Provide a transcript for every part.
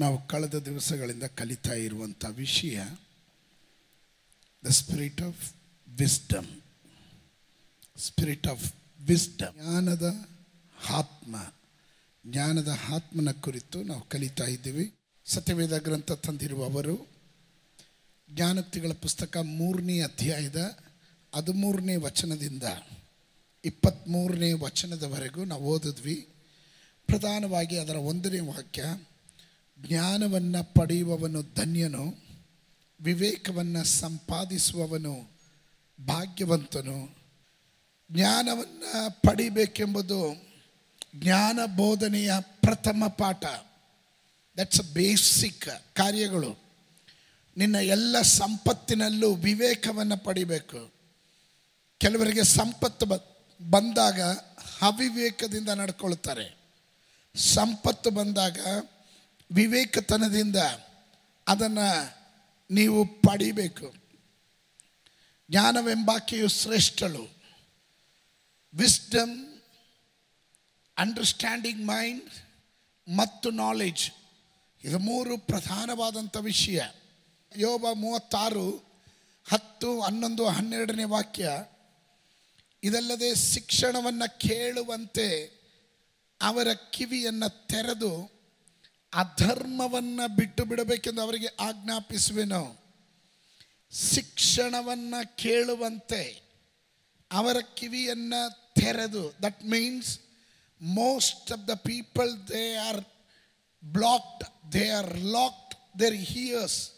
ನಾವು ಕಳೆದ ದಿವಸಗಳಿಂದ ಕಲಿತಾ ಇರುವಂಥ ವಿಷಯ the spirit of wisdom spirit of wisdom ಜ್ಞಾನದ ಆತ್ಮ. ಜ್ಞಾನದ ಆತ್ಮನ ಕುರಿತು ನಾವು ಕಲಿತಾ ಇದ್ದೀವಿ. ಸತ್ಯವೇದ ಗ್ರಂಥ ತಂದಿರುವವರು, ಜ್ಞಾನೋಕ್ತಿಗಳ ಪುಸ್ತಕ ಮೂರನೇ ಅಧ್ಯಾಯದ ಹದಿಮೂರನೇ ವಚನದಿಂದ ಇಪ್ಪತ್ತ್ಮೂರನೇ ವಚನದವರೆಗೂ ನಾವು ಓದಿದ್ವಿ. ಪ್ರಧಾನವಾಗಿ ಅದರ ಒಂದನೇ ವಾಕ್ಯ ಜ್ಞಾನವನ್ನು ಪಡೆಯುವವನು ಧನ್ಯನು, ವಿವೇಕವನ್ನು ಸಂಪಾದಿಸುವವನು ಭಾಗ್ಯವಂತನು. ಜ್ಞಾನವನ್ನು ಪಡಿಬೇಕೆಂಬುದು ಜ್ಞಾನ ಬೋಧನೆಯ ಪ್ರಥಮ ಪಾಠ. ದಟ್ಸ್ ಬೇಸಿಕ್ ಕಾರ್ಯಗಳು. ನಿನ್ನ ಎಲ್ಲ ಸಂಪತ್ತಿನಲ್ಲೂ ವಿವೇಕವನ್ನು ಪಡಿಬೇಕು. ಕೆಲವರಿಗೆ ಸಂಪತ್ತು ಬಂದಾಗ ಅವಿವೇಕದಿಂದ ನಡ್ಕೊಳ್ತಾರೆ. ಸಂಪತ್ತು ಬಂದಾಗ ವಿವೇಕತನದಿಂದ ಅದನ್ನು ನೀವು ಪಡಿಬೇಕು. ಜ್ಞಾನವೆಂಬಾಕೆಯು ಶ್ರೇಷ್ಠಳು. ವಿಸ್ಡಮ್ ಅಂಡರ್ಸ್ಟ್ಯಾಂಡಿಂಗ್ ಮೈಂಡ್ ಮತ್ತು ನಾಲೆಡ್ಜ್ ಇದು ಮೂರು ಪ್ರಧಾನವಾದಂಥ ವಿಷಯ. ಯೋಬ ಮೂವತ್ತಾರು, ಹತ್ತು, ಹನ್ನೊಂದು, ಹನ್ನೆರಡನೇ ವಾಕ್ಯ. ಇದಲ್ಲದೆ ಶಿಕ್ಷಣವನ್ನು ಕೇಳುವಂತೆ ಅವರ ಕಿವಿಯನ್ನು ತೆರೆದು ಅಧರ್ಮವನ್ನು ಬಿಟ್ಟು ಬಿಡಬೇಕೆಂದು ಅವರಿಗೆ ಆಜ್ಞಾಪಿಸುವೆನು? ಶಿಕ್ಷಣವನ್ನು ಕೇಳುವಂತೆ ಅವರ ಕಿವಿಯನ್ನು ತೆರೆದು that means most of the people they are blocked they are locked their ears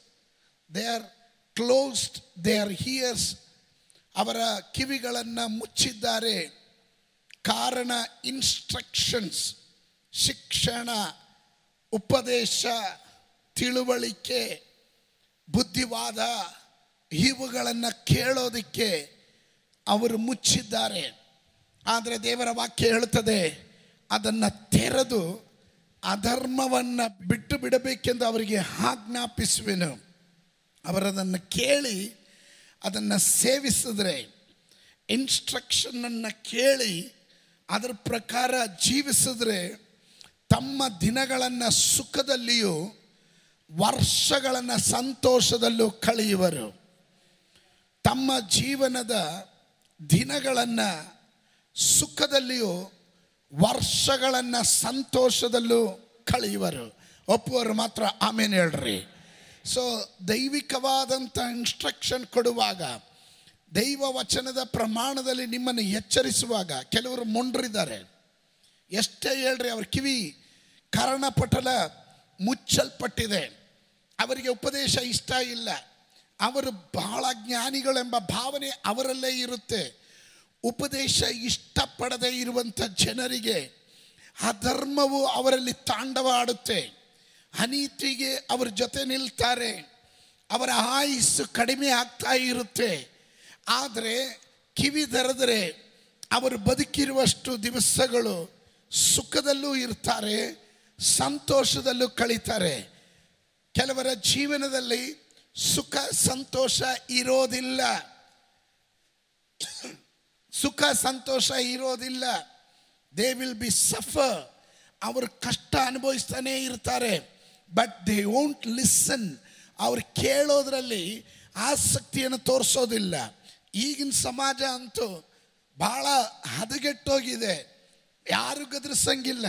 they are closed they are ears ಅವರ ಕಿವಿಗಳನ್ನು ಮುಚ್ಚಿದ್ದಾರೆ. ಕಾರಣ ಇನ್ಸ್ಟ್ರಕ್ಷನ್ಸ್ ಶಿಕ್ಷಣ. ಉಪದೇಶ, ತಿಳುವಳಿಕೆ, ಬುದ್ಧಿವಾದ ಇವುಗಳನ್ನು ಕೇಳೋದಕ್ಕೆ ಅವರು ಮುಚ್ಚಿದ್ದಾರೆ. ಆದರೆ ದೇವರ ವಾಕ್ಯ ಹೇಳುತ್ತದೆ, ಅದನ್ನು ತೆರೆದು ಅಧರ್ಮವನ್ನು ಬಿಟ್ಟು ಬಿಡಬೇಕೆಂದು ಅವರಿಗೆ ಆಜ್ಞಾಪಿಸುವೆನು. ಅವರದನ್ನು ಕೇಳಿ ಅದನ್ನು ಸೇವಿಸಿದ್ರೆ ಇನ್ಸ್ಟ್ರಕ್ಷನನ್ನು ಕೇಳಿ ಅದರ ಪ್ರಕಾರ ಜೀವಿಸಿದ್ರೆ ತಮ್ಮ ದಿನಗಳನ್ನು ಸುಖದಲ್ಲಿಯೂ ವರ್ಷಗಳನ್ನು ಸಂತೋಷದಲ್ಲೂ ಕಳೆಯುವರು. ತಮ್ಮ ಜೀವನದ ದಿನಗಳನ್ನು ಸುಖದಲ್ಲಿಯೂ ವರ್ಷಗಳನ್ನು ಸಂತೋಷದಲ್ಲೂ ಕಳೆಯುವರು. ಒಪ್ಪುವರು ಮಾತ್ರ ಆಮೇಲೆ ಹೇಳ್ರಿ. ಸೊ ದೈವಿಕವಾದಂಥ ಇನ್ಸ್ಟ್ರಕ್ಷನ್ ಕೊಡುವಾಗ, ದೈವ ವಚನದ ಪ್ರಮಾಣದಲ್ಲಿ ನಿಮ್ಮನ್ನು ಎಚ್ಚರಿಸುವಾಗ, ಕೆಲವರು ಮುಂಡ್ರಿದ್ದಾರೆ. ಎಷ್ಟೇ ಹೇಳ್ರಿ, ಅವ್ರ ಕಿವಿ ಕರ್ಣಪಟಲ ಮುಚ್ಚಲ್ಪಟ್ಟಿದೆ. ಅವರಿಗೆ ಉಪದೇಶ ಇಷ್ಟ ಇಲ್ಲ. ಅವರು ಬಹಳ ಜ್ಞಾನಿಗಳೆಂಬ ಭಾವನೆ ಅವರಲ್ಲೇ ಇರುತ್ತೆ. ಉಪದೇಶ ಇಷ್ಟಪಡದೇ ಇರುವಂಥ ಜನರಿಗೆ ಅಧರ್ಮವು ಅವರಲ್ಲಿ ತಾಂಡವ ಆಡುತ್ತೆ ಅನೀತಿಗೆ ಅವರ ಜೊತೆ ನಿಲ್ತಾರೆ. ಅವರ ಆಯಸ್ಸು ಕಡಿಮೆ ಆಗ್ತಾ ಇರುತ್ತೆ. ಆದರೆ ಕಿವಿ ತೆರೆದರೆ ಅವರು ಬದುಕಿರುವಷ್ಟು ದಿವಸಗಳು ಸುಖದಲ್ಲೂ ಇರ್ತಾರೆ. ಸಂತೋಷದಲ್ಲೂ ಕಳೀತಾರೆ. ಕೆಲವರ ಜೀವನದಲ್ಲಿ ಸುಖ, ಸಂತೋಷ ಇರೋದಿಲ್ಲ. ಸುಖ, ಸಂತೋಷ ಇರೋದಿಲ್ಲ. ದೇ ವಿಲ್ ಬಿ ಸಫರ್ ಅವರು ಕಷ್ಟ ಅನುಭವಿಸ್ತಾನೇ ಇರ್ತಾರೆ. ಬಟ್ ದೇ ವೋಂಟ್ ಲಿಸನ್ ಅವ್ರು ಕೇಳೋದ್ರಲ್ಲಿ ಆಸಕ್ತಿಯನ್ನು ತೋರಿಸೋದಿಲ್ಲ. ಈಗಿನ ಸಮಾಜ ಅಂತೂ ಭಾಳ ಹದಗೆಟ್ಟೋಗಿದೆ. ಯಾರು ಗದರಿಸಂಗಿಲ್ಲ.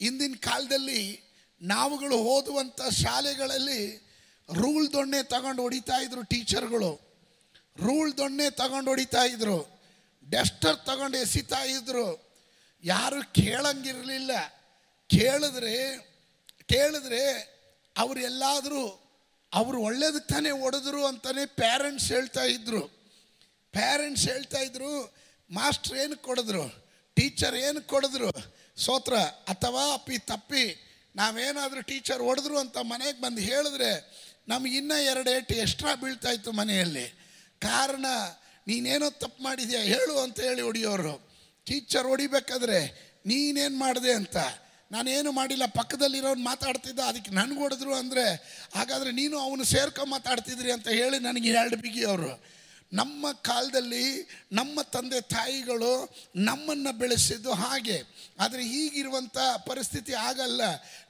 ಇಂದಿನ ಕಾಲದಲ್ಲಿ ನಾವುಗಳು ಓದುವಂಥ ಶಾಲೆಗಳಲ್ಲಿ ರೂಲ್ ದೊಣ್ಣೆ ತಗೊಂಡು ಹೊಡಿತಾ ಇದ್ರು ಟೀಚರ್ಗಳು. ರೂಲ್ ದೊಣ್ಣೆ ತಗೊಂಡು ಹೊಡಿತಾ ಇದ್ರು. ಡಸ್ಟರ್ ತಗೊಂಡು ಎಸಿತಾ ಇದ್ರು. ಯಾರು ಕೇಳಂಗಿರಲಿಲ್ಲ. ಕೇಳಿದ್ರೆ ಕೇಳಿದ್ರೆ ಅವ್ರು ಅವರು ಒಳ್ಳೇದಕ್ಕೆ ತಾನೇ ಹೊಡೆದ್ರು ಅಂತಲೇ ಪ್ಯಾರೆಂಟ್ಸ್ ಹೇಳ್ತಾ ಇದ್ರು. ಪ್ಯಾರೆಂಟ್ಸ್ ಹೇಳ್ತಾ ಇದ್ರು, ಮಾಸ್ಟ್ರ್ ಏನು ಕೊಡಿದ್ರು? ಟೀಚರ್ ಏನು ಕೊಡಿದ್ರು? ಸೋತ್ರ, ಅಥವಾ ಅಪ್ಪಿ ತಪ್ಪಿ, ನಾವೇನಾದರೂ ಟೀಚರ್ ಹೊಡೆದ್ರು ಅಂತ ಮನೆಗೆ ಬಂದು ಹೇಳಿದ್ರೆ ನಮ್ಗೆ ಇನ್ನೂ ಎರಡು ಏಟು ಎಕ್ಸ್ಟ್ರಾ ಬೀಳ್ತಾಯಿತ್ತು ಮನೆಯಲ್ಲಿ. ಕಾರಣ, ನೀನೇನೋ ತಪ್ಪು ಮಾಡಿದ್ಯಾ, ಹೇಳು ಅಂತ ಹೇಳಿ ಹೊಡಿಯೋರು. ಟೀಚರ್ ಹೊಡಿಬೇಕಾದ್ರೆ ನೀನೇನು ಮಾಡಿದೆ ಅಂತ. ನಾನೇನು ಮಾಡಿಲ್ಲ, ಪಕ್ಕದಲ್ಲಿರೋನು ಮಾತಾಡ್ತಿದ್ದ, ಅದಕ್ಕೆ ನನಗೆ ಹೊಡೆದ್ರು ಅಂದರೆ, ಹಾಗಾದರೆ ನೀನು ಅವನು ಸೇರ್ಕೊಂಡು ಮಾತಾಡ್ತಿದ್ರಿ ಅಂತ ಹೇಳಿ ನನಗೆ ಎರಡು ಬಿಗಿ ಅವರು. ನಮ್ಮ ಕಾಲದಲ್ಲಿ ನಮ್ಮ ತಂದೆ ತಾಯಿಗಳು ನಮ್ಮನ್ನು ಬೆಳೆಸಿದ್ದು ಹಾಗೆ. ಆದರೆ ಈಗಿರುವಂಥ ಪರಿಸ್ಥಿತಿ ಆಗಲ್ಲ.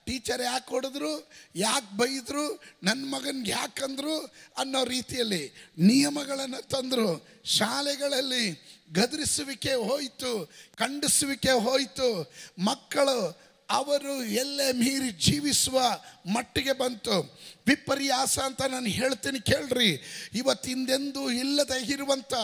ಟೀಚರ್ ಯಾಕೆ ಹೊಡೆದ್ರು? ಯಾಕೆ ಬೈದರು? ನನ್ನ ಮಗನಿಗೆ ಯಾಕಂದ್ರು ಅನ್ನೋ ರೀತಿಯಲ್ಲಿ ನಿಯಮಗಳನ್ನು ತಂದರು. ಶಾಲೆಗಳಲ್ಲಿ ಗದರಿಸುವಿಕೆ ಹೋಯಿತು, ಖಂಡಿಸುವಿಕೆ ಹೋಯಿತು. ಮಕ್ಕಳು ಅವರು ಎಲ್ಲೇ ಮೀರಿ ಜೀವಿಸುವ ಮಟ್ಟಿಗೆ ಬಂತು. ವಿಪರ್ಯಾಸ ಅಂತ ನಾನು ಹೇಳ್ತೀನಿ ಕೇಳ್ರಿ. ಇವತ್ತಿಂದೆಂದೂ ಇಲ್ಲದೆ ಇರುವಂಥ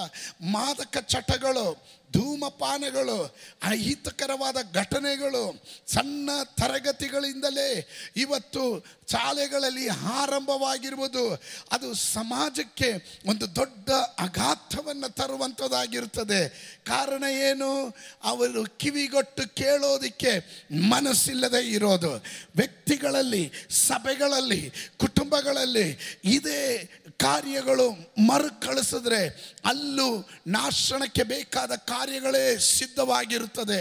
ಮಾದಕ ಚಟಗಳು ಧೂಮಪಾನಗಳು, ಅಹಿತಕರವಾದ ಘಟನೆಗಳು, ಸಣ್ಣ ತರಗತಿಗಳಿಂದಲೇ ಇವತ್ತು ಶಾಲೆಗಳಲ್ಲಿ ಆರಂಭವಾಗಿರುವುದು. ಅದು ಸಮಾಜಕ್ಕೆ ಒಂದು ದೊಡ್ಡ ಅಘಾತವನ್ನು ತರುವಂಥದ್ದಾಗಿರುತ್ತದೆ. ಕಾರಣ ಏನು? ಅವರು ಕಿವಿಗೊಟ್ಟು ಕೇಳೋದಕ್ಕೆ ಮನಸ್ಸಿಲ್ಲದೆ ಇರೋದು. ವ್ಯಕ್ತಿಗಳಲ್ಲಿ, ಸಭೆಗಳಲ್ಲಿ, ಕುಟುಂಬಗಳಲ್ಲಿ ಇದೇ ಕಾರ್ಯಗಳು ಮರುಕಳಿಸಿದ್ರೆ ಅಲ್ಲೂ ನಾಶನಕ್ಕೆ ಬೇಕಾದ ಕಾರ್ಯಗಳೇ ಸಿದ್ಧವಾಗಿರುತ್ತದೆ.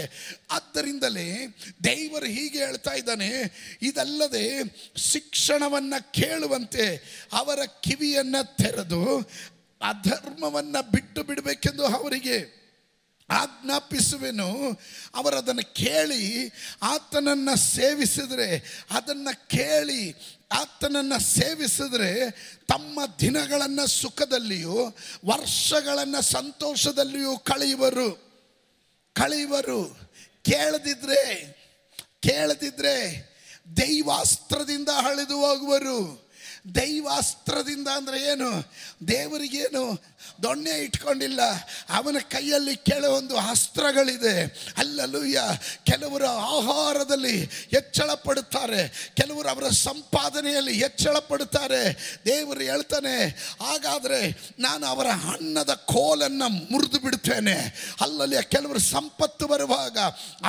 ಆದ್ದರಿಂದಲೇ ದೇವರು ಹೀಗೆ ಹೇಳ್ತಾ ಇದ್ದಾನೆ, ಇದಲ್ಲದೆ ಶಿಕ್ಷಣವನ್ನು ಕೇಳುವಂತೆ ಅವರ ಕಿವಿಯನ್ನು ತೆರೆದು ಅಧರ್ಮವನ್ನು ಬಿಟ್ಟು ಬಿಡಬೇಕೆಂದು ಅವರಿಗೆ ಆಜ್ಞಾಪಿಸುವೆನು. ಅವರದನ್ನು ಕೇಳಿ ಆತನನ್ನು ಸೇವಿಸಿದರೆ ಅದನ್ನು ಕೇಳಿ ಆತನನ್ನು ಸೇವಿಸಿದ್ರೆ ತಮ್ಮ ದಿನಗಳನ್ನು ಸುಖದಲ್ಲಿಯೂ ವರ್ಷಗಳನ್ನು ಸಂತೋಷದಲ್ಲಿಯೂ ಕಳೆಯುವರು. ಕಳೆಯುವರು. ಕೇಳದಿದ್ರೆ ಕೇಳದಿದ್ರೆ ದೈವಾಸ್ತ್ರದಿಂದ ಹಳಿದು ಹೋಗುವರು. ದೈವಾಸ್ತ್ರದಿಂದ ಅಂದರೆ ಏನು? ದೇವರಿಗೇನು ದೊಣ್ಣೆ ಇಟ್ಕೊಂಡಿಲ್ಲ. ಅವನ ಕೈಯಲ್ಲಿ ಕೆಲವೊಂದು ಅಸ್ತ್ರಗಳಿದೆ. ಅಲ್ಲಲ್ಲೂಯ್ಯ ಕೆಲವರು ಆಹಾರದಲ್ಲಿ ಹೆಚ್ಚಳ ಪಡುತ್ತಾರೆ ಕೆಲವರು ಅವರ ಸಂಪಾದನೆಯಲ್ಲಿ ಹೆಚ್ಚಳ ಪಡುತ್ತಾರೆ ದೇವರು ಹೇಳ್ತಾನೆ, ಹಾಗಾದರೆ ನಾನು ಅವರ ಅನ್ನದ ಕೋಲನ್ನು ಮುರಿದು ಬಿಡ್ತೇನೆ. ಅಲ್ಲಲ್ಲಿಯ ಕೆಲವರು ಸಂಪತ್ತು ಬರುವಾಗ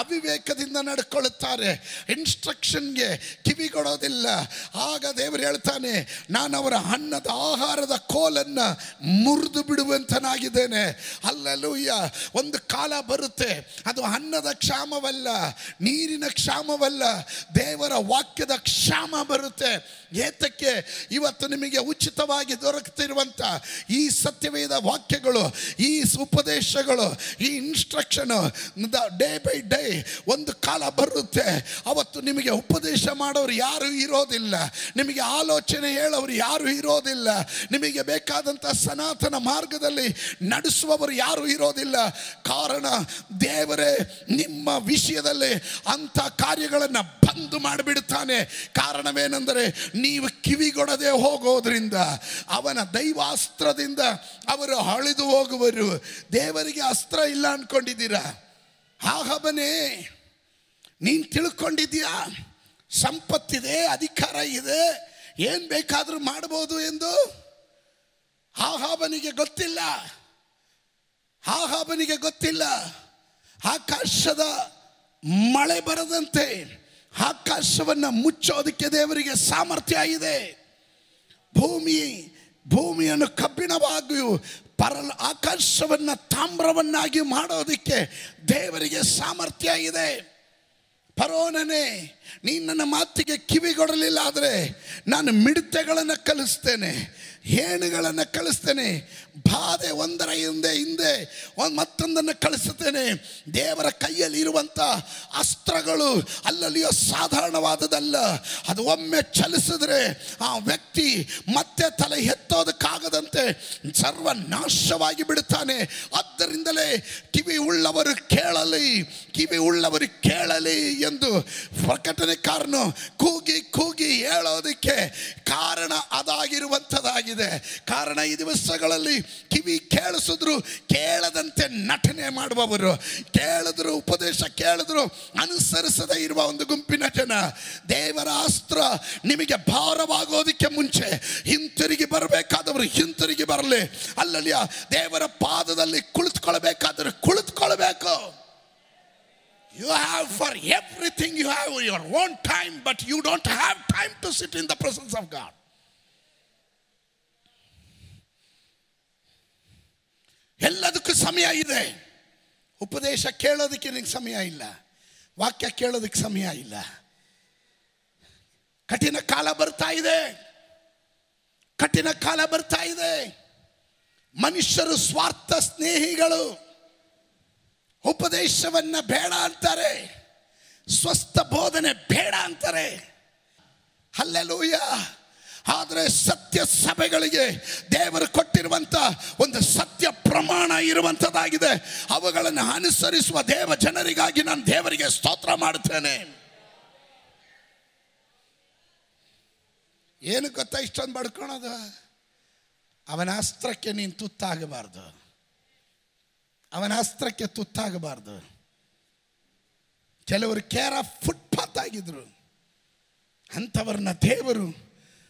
ಅವಿವೇಕದಿಂದ ನಡ್ಕೊಳ್ಳುತ್ತಾರೆ. ಇನ್ಸ್ಟ್ರಕ್ಷನ್ಗೆ ಕಿವಿಗೊಡೋದಿಲ್ಲ. ಆಗ ದೇವರು ಹೇಳ್ತಾನೆ ನಾನು ಅವರ ಅನ್ನದ ಆಹಾರದ ಕೋಲನ್ನು ಮುರಿದು ಬಿಡುವಂತನಾಗಿದ್ದೇನೆ. ಅಲ್ಲಲ್ಲೂಯ್ಯ ಒಂದು ಕಾಲ ಬರುತ್ತೆ. ಅದು ಅನ್ನದ ಕ್ಷಾಮವಲ್ಲ, ನೀರಿನ ಕ್ಷಾಮವಲ್ಲ, ದೇವರ ವಾಕ್ಯದ ಕ್ಷಾಮ ಬರುತ್ತೆ. ಏತಕ್ಕೆ ಇವತ್ತು ನಿಮಗೆ ಉಚಿತವಾಗಿ ದೊರಕುತ್ತಿರುವಂಥ ಈ ಸತ್ಯವೇದ ವಾಕ್ಯಗಳು, ಈ ಉಪದೇಶಗಳು, ಈ ಇನ್ಸ್ಟ್ರಕ್ಷನ್ ಡೇ ಬೈ ಡೇ ಒಂದು ಕಾಲ ಬರುತ್ತೆ. ಅವತ್ತು ನಿಮಗೆ ಉಪದೇಶ ಮಾಡೋರು ಯಾರು ಇರೋದಿಲ್ಲ. ನಿಮಗೆ ಆಲೋಚನೆ ಹೇಳೋರು ಯಾರು ಇರೋದಿಲ್ಲ. ನಿಮಗೆ ಬೇಕಾದಂಥ ಸನಾತನ ಮಾರ್ಗದಲ್ಲಿ ನಡೆಸುವವರು ಯಾರು ಇರೋದಿಲ್ಲ. ಕಾರಣ ದೇವರೇ ನಿಮ್ಮ ವಿಷಯದಲ್ಲಿ ಅಂಥ ಕಾರ್ಯಗಳನ್ನು ಬಂದು ಮಾಡಿಬಿಡುತ್ತಾನೆ. ಕಾರಣವೇನೆಂದರೆ ನೀವು ಕಿವಿಗೊಡದೆ ಹೋಗೋದ್ರಿಂದ, ಅವನ ದೈವಾಸ್ತ್ರದಿಂದ ಅವರು ಅಳಿದು ಹೋಗುವರು. ದೇವರಿಗೆ ಅಸ್ತ್ರ ಇಲ್ಲ ಅನ್ಕೊಂಡಿದ್ದೀರಾ? ಆಹಬನೇ ನೀನು ತಿಳ್ಕೊಂಡಿದ್ಯಾ ಸಂಪತ್ತಿದೆ, ಅಧಿಕಾರ ಇದೆ. ಏನು ಬೇಕಾದರೂ ಮಾಡಬಹುದು ಎಂದು? ಆಹಾಬನಿಗೆ ಗೊತ್ತಿಲ್ಲ. ಆಹಾಬನಿಗೆ ಗೊತ್ತಿಲ್ಲ. ಆಕಾಶದ ಮಳೆ ಬರದಂತೆ ಆಕಾಶವನ್ನು ಮುಚ್ಚೋದಕ್ಕೆ ದೇವರಿಗೆ ಸಾಮರ್ಥ್ಯ ಇದೆ. ಭೂಮಿ, ಭೂಮಿಯನ್ನು ಕಬ್ಬಿಣವಾಗಿಯೂ ಪರಲ, ಆಕಾಶವನ್ನು ತಾಮ್ರವನ್ನಾಗಿ ಮಾಡೋದಕ್ಕೆ ದೇವರಿಗೆ ಸಾಮರ್ಥ್ಯ ಇದೆ. ಪರೋನನೇ ನೀನು ನನ್ನ ಮಾತಿಗೆ ಕಿವಿಗೊಡಲಿಲ್ಲ ಆದರೆ ನಾನು ಮಿಡತೆಗಳನ್ನು ಕಲಿಸ್ತೇನೆ, ಹೇಣುಗಳನ್ನು ಕಳಿಸ್ತೇನೆ ಬಾಧೆ ಒಂದರ ಹಿಂದೆ ಹಿಂದೆ ಒಂದು ಮತ್ತೊಂದನ್ನು ಕಳಿಸುತ್ತೇನೆ ದೇವರ ಕೈಯಲ್ಲಿ ಇರುವಂಥ ಅಸ್ತ್ರಗಳು ಅಲ್ಲಲ್ಲಿಯೋ ಸಾಧಾರಣವಾದದಲ್ಲ ಅದು ಒಮ್ಮೆ ಚಲಿಸಿದ್ರೆ ಆ ವ್ಯಕ್ತಿ ಮತ್ತೆ ತಲೆ ಎತ್ತೋದಕ್ಕಾಗದಂತೆ ಸರ್ವನಾಶವಾಗಿ ಬಿಡುತ್ತಾನೆ. ಆದ್ದರಿಂದಲೇ ಕಿವಿ ಉಳ್ಳವರು ಕೇಳಲಿ ಕಿವಿ ಉಳ್ಳವರು ಕೇಳಲಿ ಎಂದು ಪ್ರಕಟಣೆಕಾರನು ಕೂಗಿ ಕೂಗಿ ಹೇಳೋದಕ್ಕೆ ಕಾರಣ ಅದಾಗಿರುವಂಥದ್ದಾಗಿದೆ. ಕಾರಣ ಈ ದಿವಸಗಳಲ್ಲಿ ಕಿವಿ ಕೇಳಿಸಿದ್ರು, ಕೇಳದಂತೆ ನಟನೆ ಮಾಡುವವರು, ಕೇಳಿದ್ರು, ಉಪದೇಶ ಕೇಳಿದ್ರು, ಅನುಸರಿಸದೇ ಇರುವ ಒಂದು ಗುಂಪಿನ ಜನ. ದೇವರ ಅಸ್ತ್ರ ನಿಮಗೆ ಭಾರವಾಗೋದಕ್ಕೆ ಮುಂಚೆ ಹಿಂತಿರುಗಿ ಬರಬೇಕಾದವರು ಹಿಂತಿರುಗಿ ಬರಲಿ. ಅಲ್ಲಲ್ಲಿ ದೇವರ ಪಾದದಲ್ಲಿ ಕುಳಿತುಕೊಳ್ಬೇಕಾದ್ರೆ ಕುಳಿತುಕೊಳ್ಬೇಕು You have for everything you have your own time, but you don't have time to sit in the presence of God. ಎಲ್ಲದಕ್ಕೂ ಸಮಯ ಇದೆ ಉಪದೇಶ ಕೇಳೋದಕ್ಕೆ ನಿನಗೆ ಸಮಯ ಇಲ್ಲ ವಾಕ್ಯ ಕೇಳೋದಕ್ಕೆ ಸಮಯ ಇಲ್ಲ ಕಠಿಣ ಕಾಲ ಬರ್ತಾ ಇದೆ ಕಠಿಣ ಕಾಲ ಬರ್ತಾ ಇದೆ ಮನುಷ್ಯರು ಸ್ವಾರ್ಥ ಸ್ನೇಹಿಗಳು ಉಪದೇಶವನ್ನ ಬೇಡ ಅಂತಾರೆ, ಸ್ವಸ್ಥ ಬೋಧನೆ ಬೇಡ ಅಂತಾರೆ. ಅಲ್ಲೆಲೂಯ ಆದರೆ ಸತ್ಯ ಸಭೆಗಳಿಗೆ ದೇವರು ಕೊಟ್ಟಿರುವಂಥ ಒಂದು ಸತ್ಯ ಪ್ರಮಾಣ ಇರುವಂತದ್ದಾಗಿದೆ ಅವುಗಳನ್ನು ಅನುಸರಿಸುವ ದೇವ ಜನರಿಗಾಗಿ ನಾನು ದೇವರಿಗೆ ಸ್ತೋತ್ರ ಮಾಡ್ತೇನೆ ಏನು ಗೊತ್ತಾ ಇಷ್ಟೊಂದು ಬಡ್ಕೊಳೋದು? ಅವನ ಅಸ್ತ್ರಕ್ಕೆ ನೀನು ತುತ್ತಾಗಬಾರ್ದು. ಅವನ ಅಸ್ತ್ರಕ್ಕೆ ತುತ್ತಾಗಬಾರ್ದು. ಕೆಲವರು ಕೇರ ಫುಟ್ಪಾತ್ ಆಗಿದ್ರು. ಅಂಥವ್ರನ್ನ ದೇವರು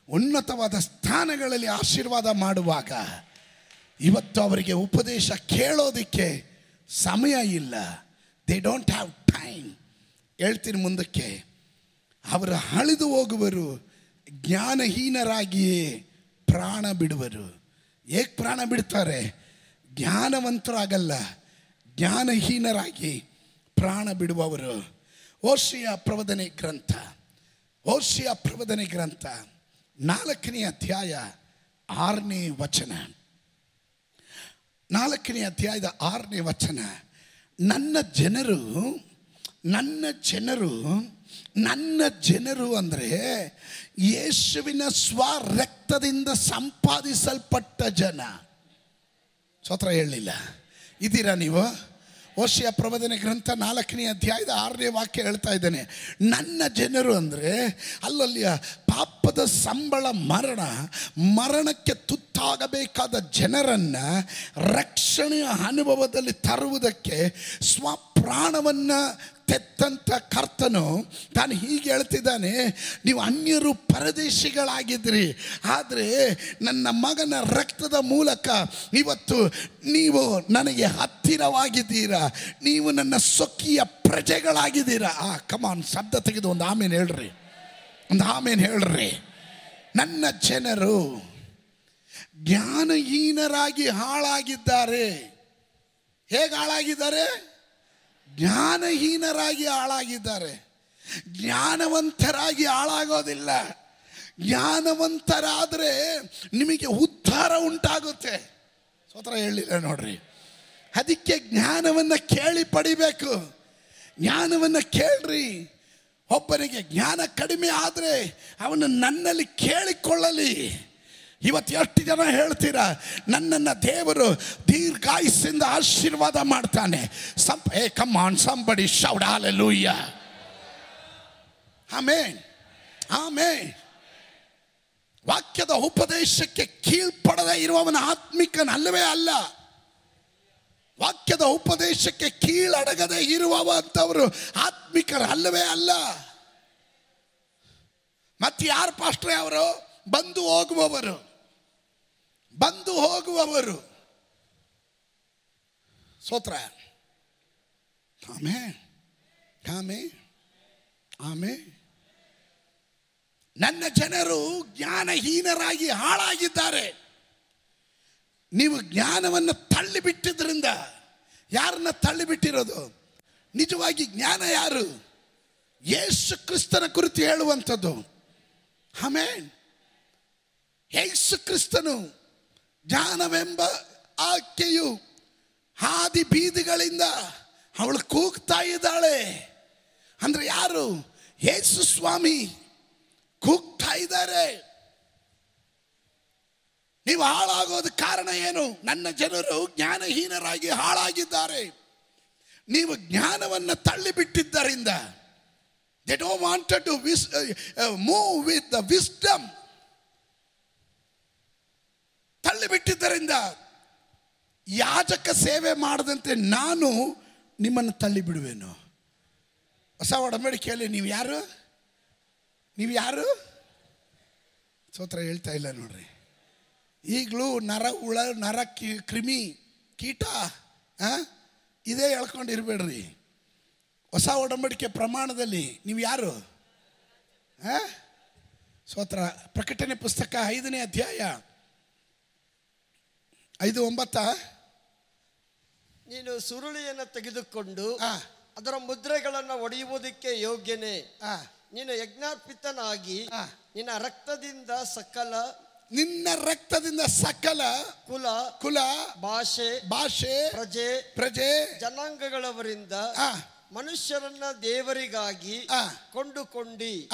ಉನ್ನತವಾದ ಸ್ಥಾನಗಳಲ್ಲಿ ಆಶೀರ್ವಾದ ಮಾಡುವಾಗ ಇವತ್ತು ಅವರಿಗೆ ಉಪದೇಶ ಕೇಳೋದಕ್ಕೆ ಸಮಯ ಇಲ್ಲ. ದೇ ಡೋಂಟ್ ಹ್ಯಾವ್ ಟೈಮ್ ಹೇಳ್ತೀನಿ ಮುಂದಕ್ಕೆ. ಅವರು ಅಳಿದು ಹೋಗುವರು, ಜ್ಞಾನಹೀನರಾಗಿಯೇ ಪ್ರಾಣ ಬಿಡುವರು. ಏಕ್ ಪ್ರಾಣ ಬಿಡ್ತಾರೆ? ಜ್ಞಾನವಂತರಾಗಲ್ಲ, ಜ್ಞಾನಹೀನರಾಗಿ ಪ್ರಾಣ ಬಿಡುವವರು. ಓಶಿಯ ಪ್ರವದನೆ ಗ್ರಂಥ ಓಶಿಯ ಪ್ರವದನೆ ಗ್ರಂಥ, ನಾಲ್ಕನೇ ಅಧ್ಯಾಯ ಆರನೇ ವಚನ. ನಾಲ್ಕನೇ ಅಧ್ಯಾಯದ ಆರನೇ ವಚನ, ನನ್ನ ಜನರು ನನ್ನ ಜನರು ನನ್ನ ಜನರು ಅಂದರೆ ಯೇಸುವಿನ ಸ್ವರಕ್ತದಿಂದ ಸಂಪಾದಿಸಲ್ಪಟ್ಟ ಜನ. ಸ್ವತ್ರ ಹೇಳಲಿಲ್ಲ. ಇದ್ದೀರಾ ನೀವು? ಓಶಿಯ ಪ್ರಬೋಧನೆ ಗ್ರಂಥ ನಾಲ್ಕನೇ ಅಧ್ಯಾಯದ ಆರನೇ ವಾಕ್ಯ ಹೇಳ್ತಾ ಇದ್ದೇನೆ. ನನ್ನ ಜನರು ಅಂದರೆ ಅಲ್ಲಲ್ಲಿಯ ಪಾಪದ ಸಂಬಳ ಮರಣ, ಮರಣಕ್ಕೆ ತುತ್ತಾಗಬೇಕಾದ ಜನರನ್ನು ರಕ್ಷಣೆಯ ಅನುಭವದಲ್ಲಿ ತರುವುದಕ್ಕೆ ಸ್ವಪ್ರಾಣವನ್ನು ತೆತ್ತಂತ ಕರ್ತನು ತಾನು ಹೀಗೆ ಹೇಳ್ತಿದ್ದಾನೆ, ನೀವು ಅನ್ಯರು ಪರದೇಶಿಗಳಾಗಿದ್ರಿ ಆದರೆ ನನ್ನ ಮಗನ ರಕ್ತದ ಮೂಲಕ ಇವತ್ತು ನೀವು ನನಗೆ ಹತ್ತಿರವಾಗಿದ್ದೀರಾ. ನೀವು ನನ್ನ ಸೊಕ್ಕಿಯ ಪ್ರಜೆಗಳಾಗಿದ್ದೀರಾ. ಆ ಕಮಾನ್ ಶಬ್ದ ತೆಗೆದು ಒಂದು ಆಮೇಲೆ ಹೇಳ್ರಿ. ಒಂದು ಆಮೇಲೆ ಹೇಳ್ರಿ. ನನ್ನ ಜನರು ಜ್ಞಾನಹೀನರಾಗಿ ಹಾಳಾಗಿದ್ದಾರೆ. ಹೇಗೆ ಹಾಳಾಗಿದ್ದಾರೆ? ಜ್ಞಾನಹೀನರಾಗಿ ಹಾಳಾಗಿದ್ದಾರೆ. ಜ್ಞಾನವಂತರಾಗಿ ಹಾಳಾಗೋದಿಲ್ಲ. ಜ್ಞಾನವಂತರಾದರೆ ನಿಮಗೆ ಉದ್ಧಾರ ಉಂಟಾಗುತ್ತೆ. ಸ್ವತಃ ಹೇಳಿಲ್ಲ ನೋಡ್ರಿ. ಅದಕ್ಕೆ ಜ್ಞಾನವನ್ನು ಕೇಳಿ ಪಡಿಬೇಕು. ಜ್ಞಾನವನ್ನು ಕೇಳ್ರಿ. ಒಬ್ಬನಿಗೆ ಜ್ಞಾನ ಕಡಿಮೆ ಆದರೆ ಅವನು ನನ್ನಲ್ಲಿ ಕೇಳಿಕೊಳ್ಳಲಿ. ಇವತ್ತು ಎಷ್ಟು ಜನ ಹೇಳ್ತೀರಾ? ನನ್ನನ್ನು ದೇವರು ದೀರ್ಘಾಯಿಸಿಂದ ಆಶೀರ್ವಾದ ಮಾಡ್ತಾನೆ. ಸಂಪ ಏ come on somebody shout hallelujah amen amen ವಾಕ್ಯದ ಉಪದೇಶಕ್ಕೆ ಕೀಳ್ಪಡದೆ ಇರುವವನ ಆತ್ಮಿಕನಲ್ಲವೇ ಅಲ್ಲ. ವಾಕ್ಯದ ಉಪದೇಶಕ್ಕೆ ಕೀಳಡಗದೆ ಇರುವವಂಥವರು ಆತ್ಮಿಕರ ಅಲ್ಲವೇ ಅಲ್ಲ. ಮತ್ತೆ ಯಾರು ಪಾಸ್ಟ್ರೆ ಅವರು? ಬಂದು ಹೋಗುವವರು. ಬಂದು ಹೋಗುವವರು. ಸೋತ್ರ ಆಮೇ ಆಮೇ. ಆಮೇ. ನನ್ನ ಜನರು ಜ್ಞಾನಹೀನರಾಗಿ ಹಾಳಾಗಿದ್ದಾರೆ. ನೀವು ಜ್ಞಾನವನ್ನು ತಳ್ಳಿಬಿಟ್ಟಿದ್ರಿಂದ ಯಾರನ್ನ ತಳ್ಳಿಬಿಟ್ಟಿರೋದು? ನಿಜವಾಗಿ ಜ್ಞಾನ ಯಾರು? ಯೇಸು ಕ್ರಿಸ್ತನ ಕುರಿತು ಹೇಳುವಂಥದ್ದು. ಆಮೇನ್. ಯೇಸು ಕ್ರಿಸ್ತನು ಜ್ಞಾನವೆಂಬ ಆಕೆಯು ಹಾದಿ ಬೀದಿಗಳಿಂದ ಅವಳು ಕೂಗ್ತಾ ಇದ್ದಾಳೆ. ಅಂದ್ರೆ ಯಾರು? ಯೇಸು ಸ್ವಾಮಿ ಕೂಗ್ತಾ ಇದ್ದಾರೆ. ನೀವು ಹಾಳಾಗೋದ ಕಾರಣ ಏನು? ನನ್ನ ಜನರು ಜ್ಞಾನಹೀನರಾಗಿ ಹಾಳಾಗಿದ್ದಾರೆ. ನೀವು ಜ್ಞಾನವನ್ನು ತಳ್ಳಿಬಿಟ್ಟಿದ್ದರಿಂದ ದೇ ಡೋಂಟ್ ವಾಂಟೆಡ್ ಟು ವಿಸ್ ಮೂವ್ ವಿತ್ ದ ವಿಸ್ಡಮ್ ತಳ್ಳಿಬಿಟ್ಟಿದ್ದರಿಂದ ಯಾಜಕ ಸೇವೆ ಮಾಡದಂತೆ ನಾನು ನಿಮ್ಮನ್ನು ತಳ್ಳಿಬಿಡುವೆನು. ಹೊಸ ಒಡಂಬಡಿಕೆಯಲ್ಲಿ ನೀವು ಯಾರು? ನೀವು ಯಾರು? ಸೋತ್ರ ಹೇಳ್ತಾ ಇಲ್ಲ ನೋಡ್ರಿ. ಈಗಲೂ ನರ ಹುಳ ನರ ಕಿ, ಕ್ರಿಮಿ, ಕೀಟ? ಇದೇ ಹೇಳ್ಕೊಂಡಿರ್ಬೇಡ್ರಿ ಹೊಸ ಒಡಂಬಡಿಕೆ ಪ್ರಮಾಣದಲ್ಲಿ ನೀವು ಯಾರು? ಹಾಂ ಸ್ತೋತ್ರ, ಪ್ರಕಟಣೆ ಪುಸ್ತಕ ಐದನೇ ಅಧ್ಯಾಯ. ಐದು ಒಂಬತ್ತ ನೀನು ಸುರುಳಿಯನ್ನು ತೆಗೆದುಕೊಂಡು. ಅದರ ಮುದ್ರೆಗಳನ್ನು ಒಡೆಯುವುದಕ್ಕೆ ಯೋಗ್ಯನೇ ನೀನು ಯಜ್ಞಾರ್ಪಿತನಾಗಿ. ನಿನ್ನ ರಕ್ತದಿಂದ ಸಕಲ ನಿನ್ನ ರಕ್ತದಿಂದ ಸಕಲ ಕುಲ ಕುಲ ಭಾಷೆ ಭಾಷೆ ಪ್ರಜೆ ಪ್ರಜೆ ಜನಾಂಗಗಳವರಿಂದ ಮನುಷ್ಯರನ್ನ ದೇವರಿಗಾಗಿ. ಕೊಂಡುಕೊಂಡಿ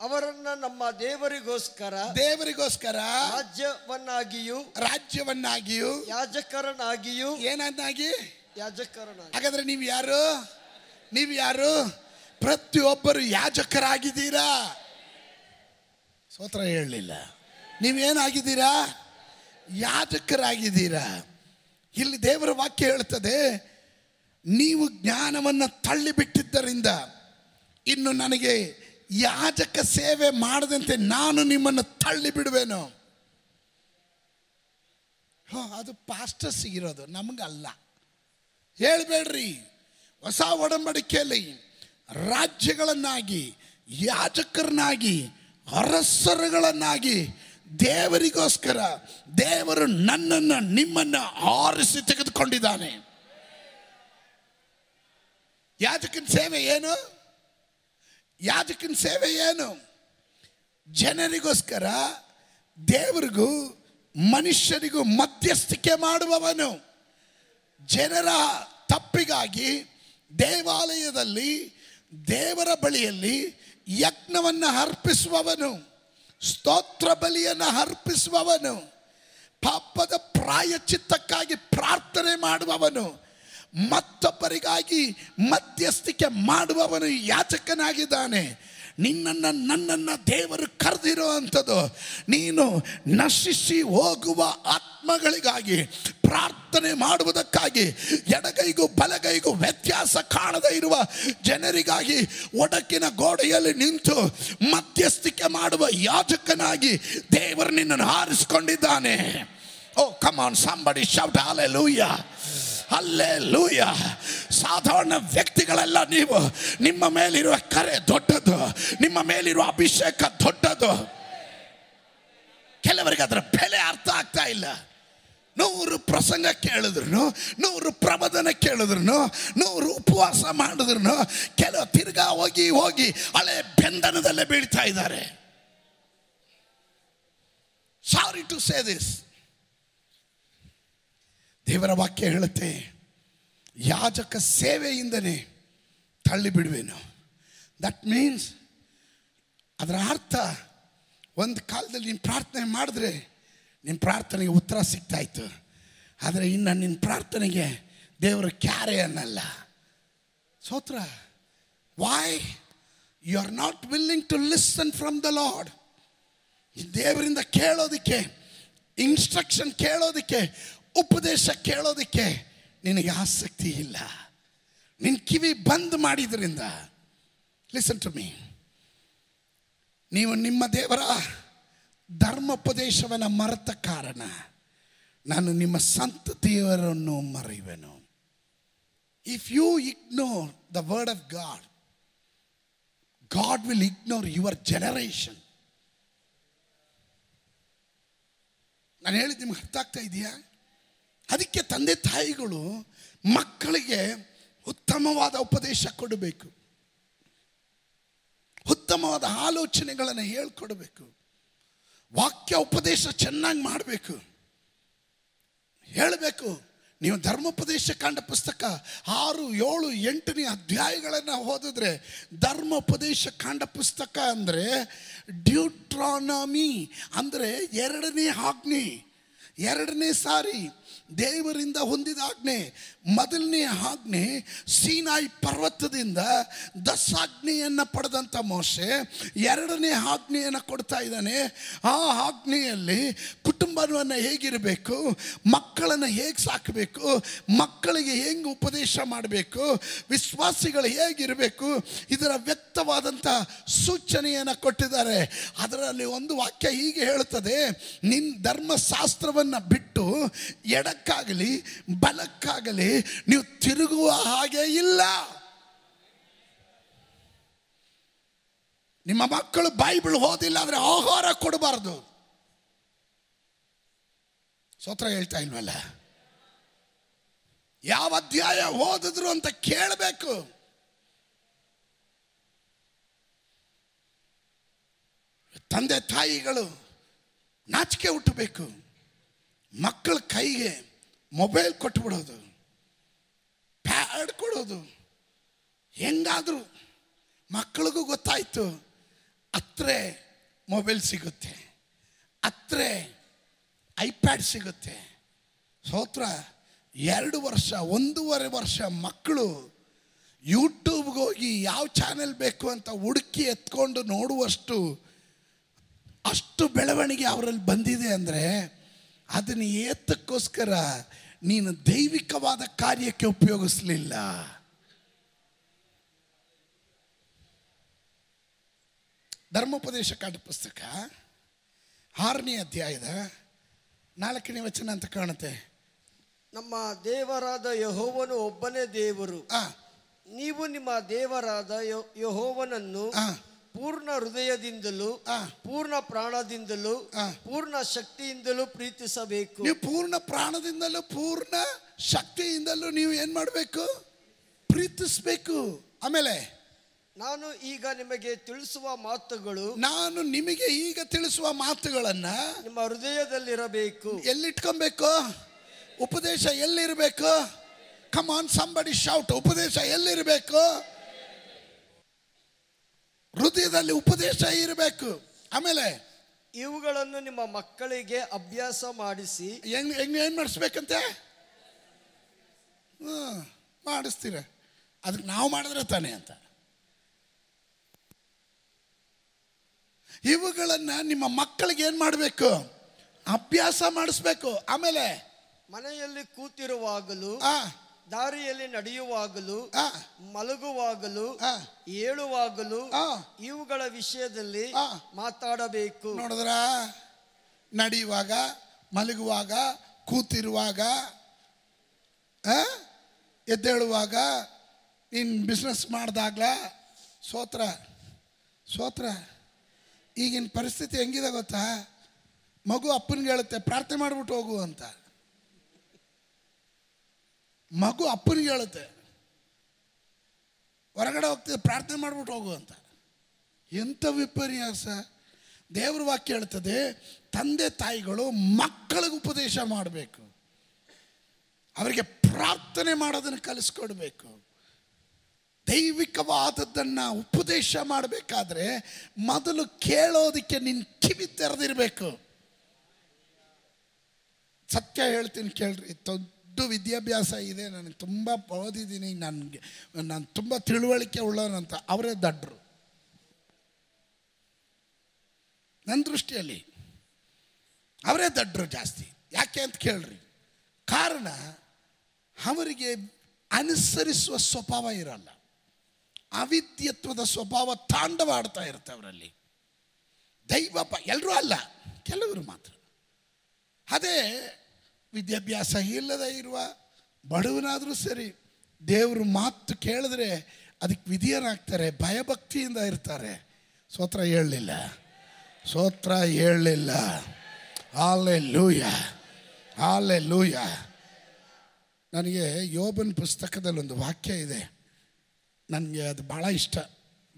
ಅವರನ್ನ ನಮ್ಮ ದೇವರಿಗೋಸ್ಕರ ದೇವರಿಗೋಸ್ಕರ ರಾಜ್ಯವನ್ನಾಗಿಯೂ ರಾಜ್ಯವನ್ನಾಗಿಯೂ ಯಾಜಕರನಾಗಿಯೂ ಏನನ್ನಾಗಿ ಯಾಜಕರನಾಗಿ ಹಾಗಾದ್ರೆ ನೀವು ಯಾರು? ನೀವು ಯಾರು? ಪ್ರತಿಯೊಬ್ಬರು ಯಾಜಕರಾಗಿದ್ದೀರಾ? ಸ್ತೋತ್ರ ಹೇಳಲಿಲ್ಲ. ನೀವೇನಾಗಿದ್ದೀರಾ? ಯಾಜಕರಾಗಿದ್ದೀರಾ? ಇಲ್ಲಿ ದೇವರ ವಾಕ್ಯ ಹೇಳ್ತದೆ ನೀವು ಜ್ಞಾನವನ್ನು ತಳ್ಳಿಬಿಟ್ಟಿದ್ದರಿಂದ ಇನ್ನು ನನಗೆ ಯಾಜಕ ಸೇವೆ ಮಾಡದಂತೆ ನಾನು ನಿಮ್ಮನ್ನು ತಳ್ಳಿ ಬಿಡುವೆನು. ಹೋ, ಅದು ಪಾಸ್ಟರ್ಸ್ ಇರೋದು, ನಮಗಲ್ಲ. ಹೇಳ್ಬೇಡ್ರಿ, ಹೊಸ ಒಡಂಬಡಿಕೆಯಲ್ಲಿ ರಾಜ್ಯಗಳನ್ನಾಗಿ, ಯಾಜಕರನ್ನಾಗಿ, ಅರಸರುಗಳನ್ನಾಗಿ, ದೇವರಿಗೋಸ್ಕರ ದೇವರು ನನ್ನನ್ನು, ನಿಮ್ಮನ್ನು ಆರಿಸಿ ತೆಗೆದುಕೊಂಡಿದ್ದಾನೆ. ಯಾಜಕನ ಸೇವೆ ಏನು? ಯಾಜಕನ ಸೇವೆ ಏನು? ಜನರಿಗೋಸ್ಕರ ದೇವರಿಗೂ ಮನುಷ್ಯರಿಗೂ ಮಧ್ಯಸ್ಥಿಕೆ ಮಾಡುವವನು. ಜನರ ತಪ್ಪಿಗಾಗಿ ದೇವಾಲಯದಲ್ಲಿ, ದೇವರ ಬಳಿಯಲ್ಲಿ ಯಜ್ಞವನ್ನು ಅರ್ಪಿಸುವವನು, ಸ್ತೋತ್ರ ಬಲಿಯನ್ನು ಅರ್ಪಿಸುವವನು, ಪಾಪದ ಪ್ರಾಯಚಿತ್ತಕ್ಕಾಗಿ ಪ್ರಾರ್ಥನೆ ಮಾಡುವವನು ಮತ್ತೊಬ್ಬರಿಗಾಗಿ ಮಧ್ಯಸ್ಥಿಕೆ ಮಾಡುವವನು ಯಾಚಕನಾಗಿದ್ದಾನೆ ನಿನ್ನನ್ನು ನನ್ನನ್ನು ದೇವರು ಕರೆದಿರೋ ಅಂಥದ್ದು. ನೀನು ನಶಿಸಿ ಹೋಗುವ ಆತ್ಮಗಳಿಗಾಗಿ ಪ್ರಾರ್ಥನೆ ಮಾಡುವುದಕ್ಕಾಗಿ ಎಡಗೈಗೂ ಬಲಗೈಗೂ ವ್ಯತ್ಯಾಸ ಕಾಣದೇ ಇರುವ ಜನರಿಗಾಗಿ ಒಡಕಿನ ಗೋಡೆಯಲ್ಲಿ ನಿಂತು ಮಧ್ಯಸ್ಥಿಕೆ ಮಾಡುವ ಯಾಜಕನಾಗಿ ದೇವರು ನಿನ್ನನ್ನು ಆರಿಸಿಕೊಂಡಿದ್ದಾನೆ ಓ come on somebody shout hallelujah hallelujah ಸಾಧಾರಣ ವ್ಯಕ್ತಿಗಳೆಲ್ಲ ನೀವು, ನಿಮ್ಮ ಮೇಲಿರುವ ಕರೆ ದೊಡ್ಡದು, ನಿಮ್ಮ ಮೇಲಿರುವ ಅಭಿಷೇಕ ದೊಡ್ಡದು. ಕೆಲವರಿಗೆ ಅದರ ಬೆಲೆ ಅರ್ಥ ಆಗ್ತಾ ಇಲ್ಲ. ನೂರು ಪ್ರಸಂಗ ಕೇಳಿದ್ರು ನೂರು ಪ್ರಬೋಧನ ಕೇಳಿದ್ರು ನೂರು ಉಪವಾಸ ಮಾಡಿದ್ರು ಕೆಲವು ತಿರ್ಗಾ ಹೋಗಿ ಹೋಗಿ ಹಳೆ ಬೆಂದನದಲ್ಲೇ ಬೀಳ್ತಾ ಇದ್ದಾರೆ. ಸಾರಿ ಟು ಸೇ ದಿಸ್ ದೇವರ ವಾಕ್ಯ ಹೇಳುತ್ತೆ, ಯಾಜಕ ಸೇವೆಯಿಂದನೇ ತಳ್ಳಿ ಬಿಡುವೆನು ದಟ್ ಮೀನ್ಸ್ ಅದರ ಅರ್ಥ, ಒಂದು ಕಾಲದಲ್ಲಿ ನೀನು ಪ್ರಾರ್ಥನೆ ಮಾಡಿದ್ರೆ ನಿನ್ನ ಪ್ರಾರ್ಥನೆಗೆ ಉತ್ತರ ಸಿಗ್ತಾಯಿತ್ತು ಆದರೆ ಇನ್ನು ನಿನ್ನ ಪ್ರಾರ್ಥನೆಗೆ ದೇವರು ಕ್ಯಾರೆ ಅನ್ನಲ್ಲ ಸೋತ್ರ why you are not willing to listen from the lord ದೇವರಿಂದ ಕೇಳೋದಕ್ಕೆ ಇನ್ಸ್ಟ್ರಕ್ಷನ್ ಕೇಳೋದಕ್ಕೆ ಉಪದೇಶ ಕೇಳೋದಕ್ಕೆ ನಿನಗೆ ಆಸಕ್ತಿ ಇಲ್ಲ. ನಿನ್ನ ಕಿವಿ ಬಂದ್ ಮಾಡಿದ್ರಿಂದ ಲಿಸನ್ ಟು ಮೀ ನೀವು ನಿಮ್ಮ ದೇವರ ಧರ್ಮೋಪದೇಶವನ್ನು ಮರೆತ ಕಾರಣ ನಾನು ನಿಮ್ಮ ಸಂತ ದೇವರನ್ನು ಮರೆಯುವೆನು. If you ignore the word of God God will ignore your generation ನಾನು ಹೇಳಿದ್ದು ನಿಮ್ಗೆ ಅರ್ಥ ಆಗ್ತಾ ಇದೆಯಾ? ಅದಕ್ಕೆ ತಂದೆ ತಾಯಿಗಳು ಮಕ್ಕಳಿಗೆ ಉತ್ತಮವಾದ ಉಪದೇಶ ಕೊಡಬೇಕು. ಉತ್ತಮವಾದ ಆಲೋಚನೆಗಳನ್ನು ಹೇಳ್ಕೊಡ್ಬೇಕು. ವಾಕ್ಯ ಉಪದೇಶ ಚೆನ್ನಾಗಿ ಮಾಡಬೇಕು. ಹೇಳಬೇಕು. ನೀವು ಧರ್ಮೋಪದೇಶ ಕಾಂಡ ಪುಸ್ತಕ ಆರು, ಏಳು, ಎಂಟನೇ ಅಧ್ಯಾಯಗಳನ್ನು ಓದಿದ್ರೆ ಧರ್ಮೋಪದೇಶ ಕಾಂಡ ಪುಸ್ತಕ ಅಂದರೆ ಡ್ಯೂಟ್ರಾನಮಿ ಅಂದರೆ ಎರಡನೇ ಆಜ್ಞೆ. ಎರಡನೇ ಸಾರಿ ದೇವರಿಂದ ಹೊಂದಿದ ಆಜ್ಞೆ, ಮೊದಲನೇ ಆಜ್ಞೆ ಸೀನಾಯಿ ಪರ್ವತದಿಂದ ದಸಾಜ್ಞೆಯನ್ನು ಪಡೆದಂಥ ಮೋಶೆ ಎರಡನೇ ಆಜ್ಞೆಯನ್ನು ಕೊಡ್ತಾ ಇದ್ದಾನೆ. ಆ ಆಜ್ಞೆಯಲ್ಲಿ ಕುಟುಂಬವನ್ನು ಹೇಗಿರಬೇಕು, ಮಕ್ಕಳನ್ನು ಹೇಗೆ ಸಾಕಬೇಕು, ಮಕ್ಕಳಿಗೆ ಹೆಂಗೆ ಉಪದೇಶ ಮಾಡಬೇಕು, ವಿಶ್ವಾಸಿಗಳು ಹೇಗಿರಬೇಕು, ಇದರ ವ್ಯಕ್ತವಾದಂಥ ಸೂಚನೆಯನ್ನು ಕೊಟ್ಟಿದ್ದಾರೆ. ಅದರಲ್ಲಿ ಒಂದು ವಾಕ್ಯ ಹೀಗೆ ಹೇಳುತ್ತದೆ ನಿನ್ನ ಧರ್ಮಶಾಸ್ತ್ರವನ್ನು ಬಿಟ್ಟು ಎಡಕ್ಕಾಗಲಿ, ಬಲಕ್ಕಾಗಲಿ ನೀವು ತಿರುಗುವ ಹಾಗೆ ಇಲ್ಲ. ನಿಮ್ಮ ಮಕ್ಕಳು ಬೈಬಲ್ ಓದಿಲ್ಲ ಅಂದರೆ ಆಹಾರ ಕೊಡಬಾರ್ದು. ಸ್ತೋತ್ರ ಹೇಳ್ತಾ ಇಲ್ವಲ್ಲ? ಯಾವ ಅಧ್ಯಾಯ ಓದಿದ್ರು ಅಂತ ಕೇಳಬೇಕು. ತಂದೆ ತಾಯಿಗಳು ನಾಚಿಕೆ ಹುಟ್ಟಬೇಕು. ಮಕ್ಕಳ ಕೈಗೆ ಮೊಬೈಲ್ ಕೊಟ್ಬಿಡೋದು. ಪ್ಯಾಡ್ ಕೊಡೋದು. ಹೆಂಗಾದರೂ ಮಕ್ಕಳಿಗೂ ಗೊತ್ತಾಯ್ತು ಹತ್ರೆ ಮೊಬೈಲ್ ಸಿಗುತ್ತೆ ಹತ್ರೆ ಐಪ್ಯಾಡ್ ಸಿಗುತ್ತೆ. ಸೋತ್ರ, ಎರಡು ವರ್ಷ, ಒಂದೂವರೆ ವರ್ಷ ಮಕ್ಕಳು ಯೂಟ್ಯೂಬ್ಗೆ ಹೋಗಿ ಯಾವ ಚಾನೆಲ್ ಬೇಕು ಅಂತ ಹುಡುಕಿ ಎತ್ಕೊಂಡು ನೋಡುವಷ್ಟು ಅಷ್ಟು ಬೆಳವಣಿಗೆ ಅವರಲ್ಲಿ ಬಂದಿದೆ ಅಂದರೆ ಅದನ್ನು ಏತಕ್ಕೋಸ್ಕರ ನೀನು ದೈವಿಕವಾದ ಕಾರ್ಯಕ್ಕೆ ಉಪಯೋಗಿಸಲಿಲ್ಲ. ಧರ್ಮೋಪದೇಶ ಕಾಡು ಪುಸ್ತಕ ಆರನೇ ಅಧ್ಯಾಯದ ನಾಲ್ಕನೇ ವಚನ ಅಂತ ಕಾಣುತ್ತೆ. ನಮ್ಮ ದೇವರಾದ ಯಹೋವನು ಒಬ್ಬನೇ ದೇವರು. ನೀವು ನಿಮ್ಮ ದೇವರಾದ ಯಹೋ- ಯಹೋವನನ್ನು. ಪೂರ್ಣ ಹೃದಯದಿಂದಲೂ. ಪೂರ್ಣ ಪ್ರಾಣದಿಂದಲೂ. ಪೂರ್ಣ ಶಕ್ತಿಯಿಂದಲೂ ಪ್ರೀತಿಸಬೇಕು. ನೀವು ಪೂರ್ಣ ಪ್ರಾಣದಿಂದಲೂ ಪೂರ್ಣ ಶಕ್ತಿಯಿಂದಲೂ ನೀವು ಏನು ಮಾಡಬೇಕು? ಪ್ರೀತಿಸಬೇಕು. ಆಮೇಲೆ ನಾನು ಈಗ ನಿಮಗೆ ತಿಳಿಸುವ ಮಾತುಗಳು ನಾನು ನಿಮಗೆ ಈಗ ತಿಳಿಸುವ ಮಾತುಗಳನ್ನ ನಿಮ್ಮ ಹೃದಯದಲ್ಲಿರಬೇಕು. ಎಲ್ಲಿಟ್ಕೊಬೇಕು? ಉಪದೇಶ ಎಲ್ಲಿರಬೇಕು? ಕಮ್ ಆನ್ ಸಂಬಡಿ ಶೌಟ್ ಉಪದೇಶ ಎಲ್ಲಿರಬೇಕು? ಹೃದಯದಲ್ಲಿ ಉಪದೇಶ ಇರಬೇಕು. ಆಮೇಲೆ ಇವುಗಳನ್ನು ನಿಮ್ಮ ಮಕ್ಕಳಿಗೆ ಅಭ್ಯಾಸ ಮಾಡಿಸಿ ಹೆಂಗ್ ಹೆಂಗ್ ಏನು ಮಾಡಿಸ್ಬೇಕಂತೆ? ಹ್ಞೂ ಮಾಡಿಸ್ತೀರ. ಅದಕ್ಕೆ ನಾವು ಮಾಡಿದ್ರೆ ತಾನೇ ಅಂತ. ಇವುಗಳನ್ನು ನಿಮ್ಮ ಮಕ್ಕಳಿಗೆ ಏನು ಮಾಡಬೇಕು? ಅಭ್ಯಾಸ ಮಾಡಿಸ್ಬೇಕು. ಆಮೇಲೆ ಮನೆಯಲ್ಲಿ ಕೂತಿರುವಾಗಲೂ ಆ ದಾರಿಯಲ್ಲಿ ನಡೆಯುವಾಗಲೂ ಮಲಗುವಾಗಲೂ. ಏಳುವಾಗಲೂ. ಇವುಗಳ ವಿಷಯದಲ್ಲಿ. ಮಾತಾಡಬೇಕು ನೋಡಿದ್ರ ನಡೆಯುವಾಗ ಮಲಗುವಾಗ ಕೂತಿರುವಾಗ? ಎದ್ದೇಳುವಾಗ ನೀನು ಬಿಸ್ನೆಸ್ ಮಾಡಿದಾಗ್ಲ ಸೋತ್ರ ಸೋತ್ರ ಈಗಿನ ಪರಿಸ್ಥಿತಿ ಹೆಂಗಿದೆ ಗೊತ್ತಾ ಮಗು ಅಪ್ಪನಿಗೆ ಹೇಳುತ್ತೆ ಪ್ರಾರ್ಥನೆ ಮಾಡಿಬಿಟ್ಟು ಹೋಗು ಅಂತ ಮಗು ಅಪ್ಪನಿಗೆ ಹೇಳುತ್ತೆ, ಹೊರಗಡೆ ಹೋಗ್ತಿದ್ದೆ ಪ್ರಾರ್ಥನೆ ಮಾಡಿಬಿಟ್ಟು ಹೋಗು ಅಂತ. ಎಂಥ ವಿಪರ್ಯಾಸ? ದೇವ್ರ ವಾಕ್ಯ ಹೇಳ್ತದೆ, ತಂದೆ ತಾಯಿಗಳು ಮಕ್ಕಳಿಗೆ ಉಪದೇಶ ಮಾಡಬೇಕು. ಅವರಿಗೆ ಪ್ರಾರ್ಥನೆ ಮಾಡೋದನ್ನು ಕಲಿಸ್ಕೊಡ್ಬೇಕು. ದೈವಿಕವಾದದ್ದನ್ನು ಉಪದೇಶ ಮಾಡಬೇಕಾದ್ರೆ ಮೊದಲು ಕೇಳೋದಕ್ಕೆ ನಿನ್ನ ಕಿವಿ ತೆರೆದಿರಬೇಕು. ಸತ್ಯ ಹೇಳ್ತೀನಿ ಕೇಳ್ರಿ ದೊಡ್ಡ ವಿದ್ಯಾಭ್ಯಾಸ ಇದೆ, ನನಗೆ ತುಂಬ ಓದಿದ್ದೀನಿ, ನನಗೆ, ನಾನು ತುಂಬ ತಿಳುವಳಿಕೆ ಉಳ್ಳವನಂತ ಅವರೇ ದಡ್ರು. ನನ್ನ ದೃಷ್ಟಿಯಲ್ಲಿ ಅವರೇ ದಡ್ರು ಜಾಸ್ತಿ. ಯಾಕೆ ಅಂತ ಕೇಳ್ರಿ. ಕಾರಣ, ಅವರಿಗೆ ಅನುಸರಿಸುವ ಸ್ವಭಾವ ಇರಲ್ಲ. ಅವಿದ್ಯತ್ವದ ಸ್ವಭಾವ ತಾಂಡವಾಡ್ತಾ ಇರುತ್ತೆ ಅವರಲ್ಲಿ. ದೈವಪ್ಪ ಎಲ್ಲರೂ ಅಲ್ಲ, ಕೆಲವರು ಮಾತ್ರ. ಅದೇ ವಿದ್ಯಾಭ್ಯಾಸ ಇಲ್ಲದೆ ಇರುವ ಬಡವನಾದರೂ ಸರಿ ದೇವರು ಮಾತು ಕೇಳಿದ್ರೆ ಅದಕ್ಕೆ ವಿಧಿಯರಾಗ್ತಾರೆ ಭಯಭಕ್ತಿಯಿಂದ ಇರ್ತಾರೆ. ಸೋತ್ರ ಹೇಳಲಿಲ್ಲ. ಸೋತ್ರ ಹೇಳಲಿಲ್ಲ. ಆಲೆ ಲೂಯ ಆಲೆ ಲೂಯ ನನಗೆ ಯೋಬನ್ ಪುಸ್ತಕದಲ್ಲಿ ಒಂದು ವಾಕ್ಯ ಇದೆ. ನನಗೆ ಅದು ಭಾಳ ಇಷ್ಟ.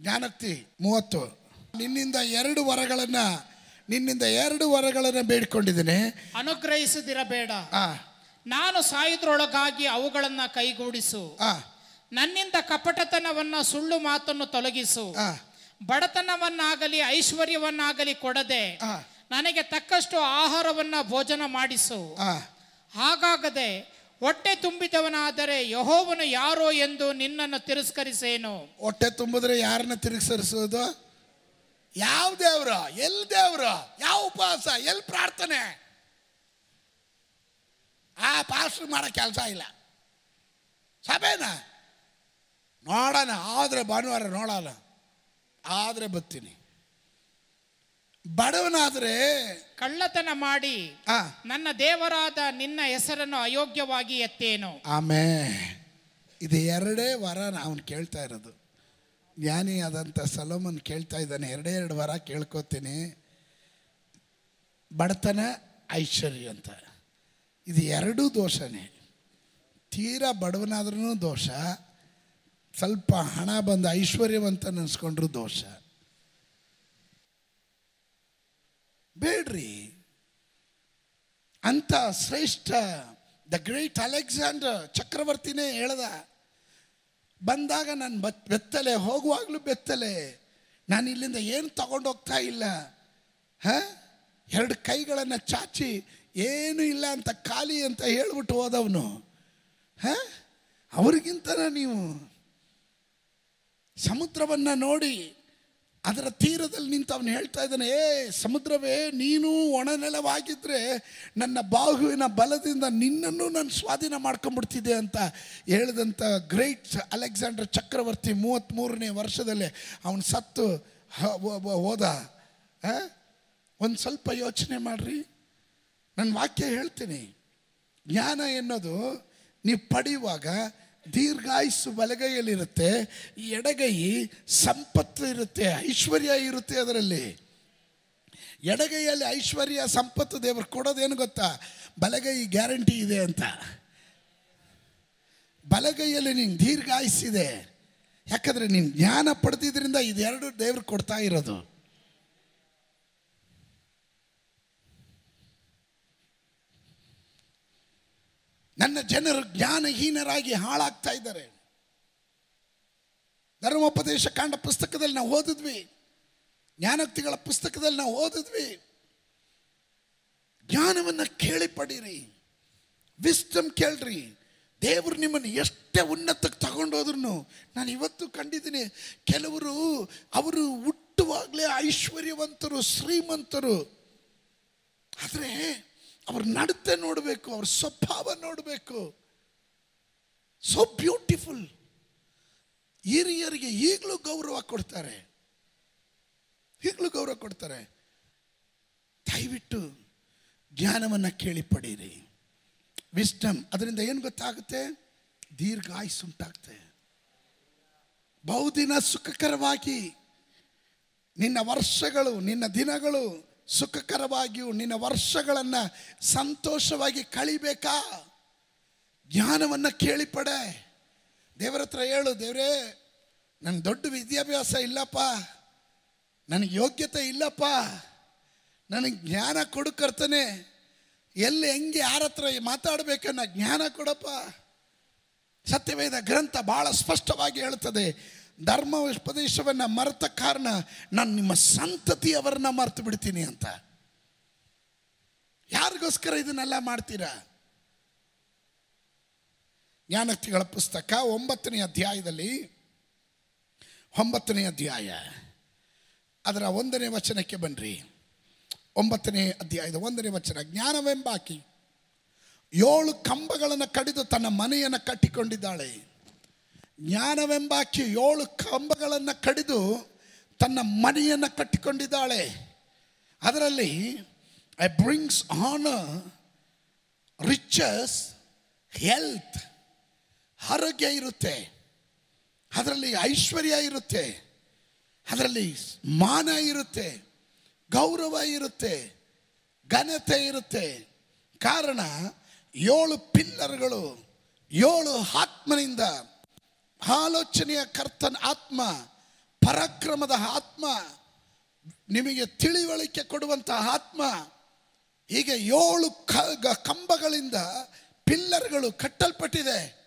ಜ್ಞಾನಕ್ತಿ ಮೂವತ್ತು. ನಿನ್ನಿಂದ ಎರಡು ವರಗಳನ್ನು ನಿನ್ನಿಂದ ಎರಡು ವರಗಳನ್ನು ಬೇಡ್ಕೊಂಡಿದ್ದೇನೆ. ಅನುಗ್ರಹಿಸದಿರಬೇಡ. ನಾನು ಸಾಯುದ್ರೊಳಗಾಗಿ ಅವುಗಳನ್ನ ಕೈಗೂಡಿಸು. ನನ್ನಿಂದ ಕಪಟತನವನ್ನ ಸುಳ್ಳು ಮಾತನ್ನು ತೊಲಗಿಸು. ಬಡತನವನ್ನಾಗಲಿ ಐಶ್ವರ್ಯವನ್ನಾಗಲಿ ಕೊಡದೆ. ನನಗೆ ತಕ್ಕಷ್ಟು ಆಹಾರವನ್ನ ಭೋಜನ ಮಾಡಿಸು. ಹಾಗಾಗದೆ ಹೊಟ್ಟೆ ತುಂಬಿದವನಾದರೆ ಯಹೋವನು ಯಾರೋ ಎಂದು ನಿನ್ನನ್ನು ತಿರಸ್ಕರಿಸೇನು. ಹೊಟ್ಟೆ ತುಂಬಿದ್ರೆ ಯಾರನ್ನ ತಿರುಗಿಸರಿಸೋದು ಯಾವ ದೇವ್ರ? ಎಲ್ ದೇವ್ರ? ಯಾವ ಉಪವಾಸ? ಎಲ್ಲಿ ಪ್ರಾರ್ಥನೆ? ಆ ಪಾಸ್ಟ್ರ್ ಮಾಡೋ ಕೆಲಸ ಇಲ್ಲ. ಸಭೆನ? ನೋಡೋಣ. ಆದ್ರೆ ಭಾನುವಾರ ನೋಡೋಣ. ಆದರೆ ಬರ್ತೀನಿ. ಬಡವನಾದ್ರೆ ಕಳ್ಳತನ ಮಾಡಿ ನನ್ನ ದೇವರಾದ ನಿನ್ನ ಹೆಸರನ್ನು ಅಯೋಗ್ಯವಾಗಿ ಎತ್ತೇನು. ಆಮೇ ಇದು ಎರಡೇ ವರ ಅವನು ಕೇಳ್ತಾ ಇರೋದು. ಜ್ಞಾನಿ ಆದಂಥ ಸಲೋಮನ್ ಕೇಳ್ತಾ ಇದ್ದಾನೆ, ಎರಡೇ ಎರಡು ವಾರ ಕೇಳ್ಕೊತೀನಿ. ಬಡತನ, ಐಶ್ವರ್ಯ ಅಂತ. ಇದು ಎರಡೂ ದೋಷನೇ. ತೀರಾ ಬಡವನಾದ್ರೂ ದೋಷ, ಸ್ವಲ್ಪ ಹಣ ಬಂದು ಐಶ್ವರ್ಯವಂತ ನೆನೆಸ್ಕೊಂಡ್ರು ದೋಷ. ಬೇಡ್ರಿ. ಅಂತ ಶ್ರೇಷ್ಠ, ದ ಗ್ರೇಟ್ ಅಲೆಕ್ಸಾಂಡರ್ ಚಕ್ರವರ್ತಿನೇ ಹೇಳ್ದ ಬಂದಾಗ ನಾನು ಬತ್ ಬೆತ್ತಲೆ, ಹೋಗುವಾಗಲೂ ಬೆತ್ತಲೆ. ನಾನು ಇಲ್ಲಿಂದ ಏನು ತಗೊಂಡೋಗ್ತಾ ಇಲ್ಲ. ಹ? ಎರಡು ಕೈಗಳನ್ನು ಚಾಚಿ, ಏನೂ ಇಲ್ಲ ಅಂತ ಖಾಲಿ ಅಂತ ಹೇಳ್ಬಿಟ್ಟು ಹೋದವನು. ಹ? ಅವ್ರಿಗಿಂತನ ನೀವು ಸಮುದ್ರವನ್ನು ನೋಡಿ ಅದರ ತೀರದಲ್ಲಿ ನಿಂತು ಅವನು ಹೇಳ್ತಾ ಇದ್ದಾನೆ, ಏ ಸಮುದ್ರವೇ, ನೀನು ಒಣನೆಲವಾಗಿದ್ದರೆ ನನ್ನ ಬಾಹುವಿನ ಬಲದಿಂದ ನಿನ್ನನ್ನು ನಾನು ಸ್ವಾಧೀನ ಮಾಡ್ಕೊಂಡ್ಬಿಡ್ತಿದ್ದೆ ಅಂತ ಹೇಳಿದಂಥ ಗ್ರೇಟ್ ಅಲೆಕ್ಸಾಂಡರ್ ಚಕ್ರವರ್ತಿ ಮೂವತ್ತ್ಮೂರನೇ ವರ್ಷದಲ್ಲೇ ಅವನು ಸತ್ತು ಹೋದ. ಒಂದು ಸ್ವಲ್ಪ ಯೋಚನೆ ಮಾಡಿರಿ. ನನ್ನ ವಾಕ್ಯ ಹೇಳ್ತೀನಿ. ಜ್ಞಾನ ಎನ್ನೋದು ನೀವು ಪಡೆಯುವಾಗ ದೀರ್ಘಾಯುಸ್ಸು ಬಲಗೈಯಲ್ಲಿರುತ್ತೆ, ಎಡಗೈ ಸಂಪತ್ತು ಇರುತ್ತೆ, ಐಶ್ವರ್ಯ ಇರುತ್ತೆ ಅದರಲ್ಲಿ. ಎಡಗೈಯಲ್ಲಿ ಐಶ್ವರ್ಯ, ಸಂಪತ್ತು ದೇವರು ಕೊಡೋದೇನು ಗೊತ್ತಾ? ಬಲಗೈ ಗ್ಯಾರಂಟಿ ಇದೆ ಅಂತ. ಬಲಗೈಯಲ್ಲಿ ನೀನು ದೀರ್ಘಾಯುಸ್ಸಿದೆ. ಯಾಕಂದ್ರೆ ನೀನು ಜ್ಞಾನ ಪಡೆದಿದ್ದರಿಂದ ಇದೆರಡು ದೇವರು ಕೊಡ್ತಾ ಇರೋದು. ನನ್ನ ಜನರು ಜ್ಞಾನಹೀನರಾಗಿ ಹಾಳಾಗ್ತಾ ಇದ್ದಾರೆ. ಧರ್ಮೋಪದೇಶ ಕಾಂಡ ಪುಸ್ತಕದಲ್ಲಿ ನಾವು ಓದಿದ್ವಿ. ಜ್ಞಾನೋಕ್ತಿಗಳ ಪುಸ್ತಕದಲ್ಲಿ ನಾವು ಓದಿದ್ವಿ. ಜ್ಞಾನವನ್ನು ಕೇಳಿ ಪಡೀರಿ ವಿಸ್ಟಮ್ ಕೇಳ್ರಿ. ದೇವರು ನಿಮ್ಮನ್ನು ಎಷ್ಟೇ ಉನ್ನತಕ್ಕೆ ತಗೊಂಡೋದ್ರು ನಾನು ಇವತ್ತು ಕಂಡಿದ್ದೀನಿ. ಕೆಲವರು ಅವರು ಹುಟ್ಟುವಾಗಲೇ ಐಶ್ವರ್ಯವಂತರು, ಶ್ರೀಮಂತರು. ಆದರೆ ಅವ್ರ ನಡತೆ ನೋಡಬೇಕು, ಅವ್ರ ಸ್ವಭಾವ ನೋಡಬೇಕು. ಸೋ ಬ್ಯೂಟಿಫುಲ್ ಹಿರಿಯರಿಗೆ ಈಗಲೂ ಗೌರವ ಕೊಡ್ತಾರೆ. ಈಗಲೂ ಗೌರವ ಕೊಡ್ತಾರೆ. ದಯವಿಟ್ಟು ಜ್ಞಾನವನ್ನು ಕೇಳಿ ಪಡೀರಿ ವಿಸ್ಟಮ್ ಅದರಿಂದ ಏನು ಗೊತ್ತಾಗುತ್ತೆ? ದೀರ್ಘಾಯುಸ್ಸು ಉಂಟಾಗುತ್ತೆ ಬಹುದಿನ ಸುಖಕರವಾಗಿ ನಿನ್ನ ವರ್ಷಗಳು, ನಿನ್ನ ದಿನಗಳು ಸುಖಕರವಾಗಿಯೂ ನಿನ್ನ ವರ್ಷಗಳನ್ನು ಸಂತೋಷವಾಗಿ ಕಳಿಬೇಕಾ? ಜ್ಞಾನವನ್ನು ಕೇಳಿ ಪಡೆ ದೇವರ ಹತ್ರ ಹೇಳು, ದೇವರೇ ನನಗೆ ದೊಡ್ಡ ವಿದ್ಯಾಭ್ಯಾಸ ಇಲ್ಲಪ್ಪ. ನನಗೆ ಯೋಗ್ಯತೆ ಇಲ್ಲಪ್ಪ. ನನಗೆ ಜ್ಞಾನ ಕೊಡು ಕರ್ತನೆ. ಎಲ್ಲಿ ಹೆಂಗೆ ಯಾರ ಹತ್ರ ಮಾತಾಡಬೇಕನ್ನ ಜ್ಞಾನ ಕೊಡಪ್ಪ. ಸತ್ಯವೇದ ಗ್ರಂಥ ಬಹಳ ಸ್ಪಷ್ಟವಾಗಿ ಹೇಳ್ತದೆ ಧರ್ಮ ಉಪದೇಶವನ್ನು ಮರೆತ ಕಾರಣ ನಾನು ನಿಮ್ಮ ಸಂತತಿಯವರನ್ನ ಮರೆತು ಬಿಡ್ತೀನಿ ಅಂತ. ಯಾರಿಗೋಸ್ಕರ ಇದನ್ನೆಲ್ಲ ಮಾಡ್ತೀರಾ? ಜ್ಞಾನಕ್ತಿಗಳ ಪುಸ್ತಕ ಒಂಬತ್ತನೇ ಅಧ್ಯಾಯದಲ್ಲಿ, ಒಂಬತ್ತನೇ ಅಧ್ಯಾಯ, ಅದರ ಒಂದನೇ ವಚನಕ್ಕೆ ಬನ್ನಿರಿ ಒಂಬತ್ತನೇ ಅಧ್ಯಾಯದ ಒಂದನೇ ವಚನ, ಜ್ಞಾನವೆಂಬಾಕಿ, ಏಳು ಕಂಬಗಳನ್ನು ಕಡಿದು ತನ್ನ ಮನೆಯನ್ನು ಕಟ್ಟಿಕೊಂಡಿದ್ದಾಳೆ. ಜ್ಞಾನವೆಂಬಾಕಿ ಏಳು ಕಂಬಗಳನ್ನು ಕಡಿದು ತನ್ನ ಮನೆಯನ್ನು ಕಟ್ಟಿಕೊಂಡಿದ್ದಾಳೆ. ಅದರಲ್ಲಿ I brings honour riches health ಆರೋಗ್ಯ ಇರುತ್ತೆ. ಅದರಲ್ಲಿ ಐಶ್ವರ್ಯ ಇರುತ್ತೆ. ಅದರಲ್ಲಿ ಮಾನ ಇರುತ್ತೆ. ಗೌರವ ಇರುತ್ತೆ. ಘನತೆ ಇರುತ್ತೆ. ಕಾರಣ ಏಳು ಪಿಲ್ಲರ್ಗಳು, ಏಳು ಆತ್ಮನಿಂದ ಆಲೋಚನೆಯ ಕರ್ತನ ಆತ್ಮ ಪರಾಕ್ರಮದ ಆತ್ಮ ನಿಮಗೆ ತಿಳಿವಳಿಕೆ ಕೊಡುವಂತಹ ಆತ್ಮ ಹೀಗೆ ಏಳು ಕಂಬಗಳಿಂದ ಪಿಲ್ಲರ್ಗಳು ಕಟ್ಟಲ್ಪಟ್ಟಿದೆ.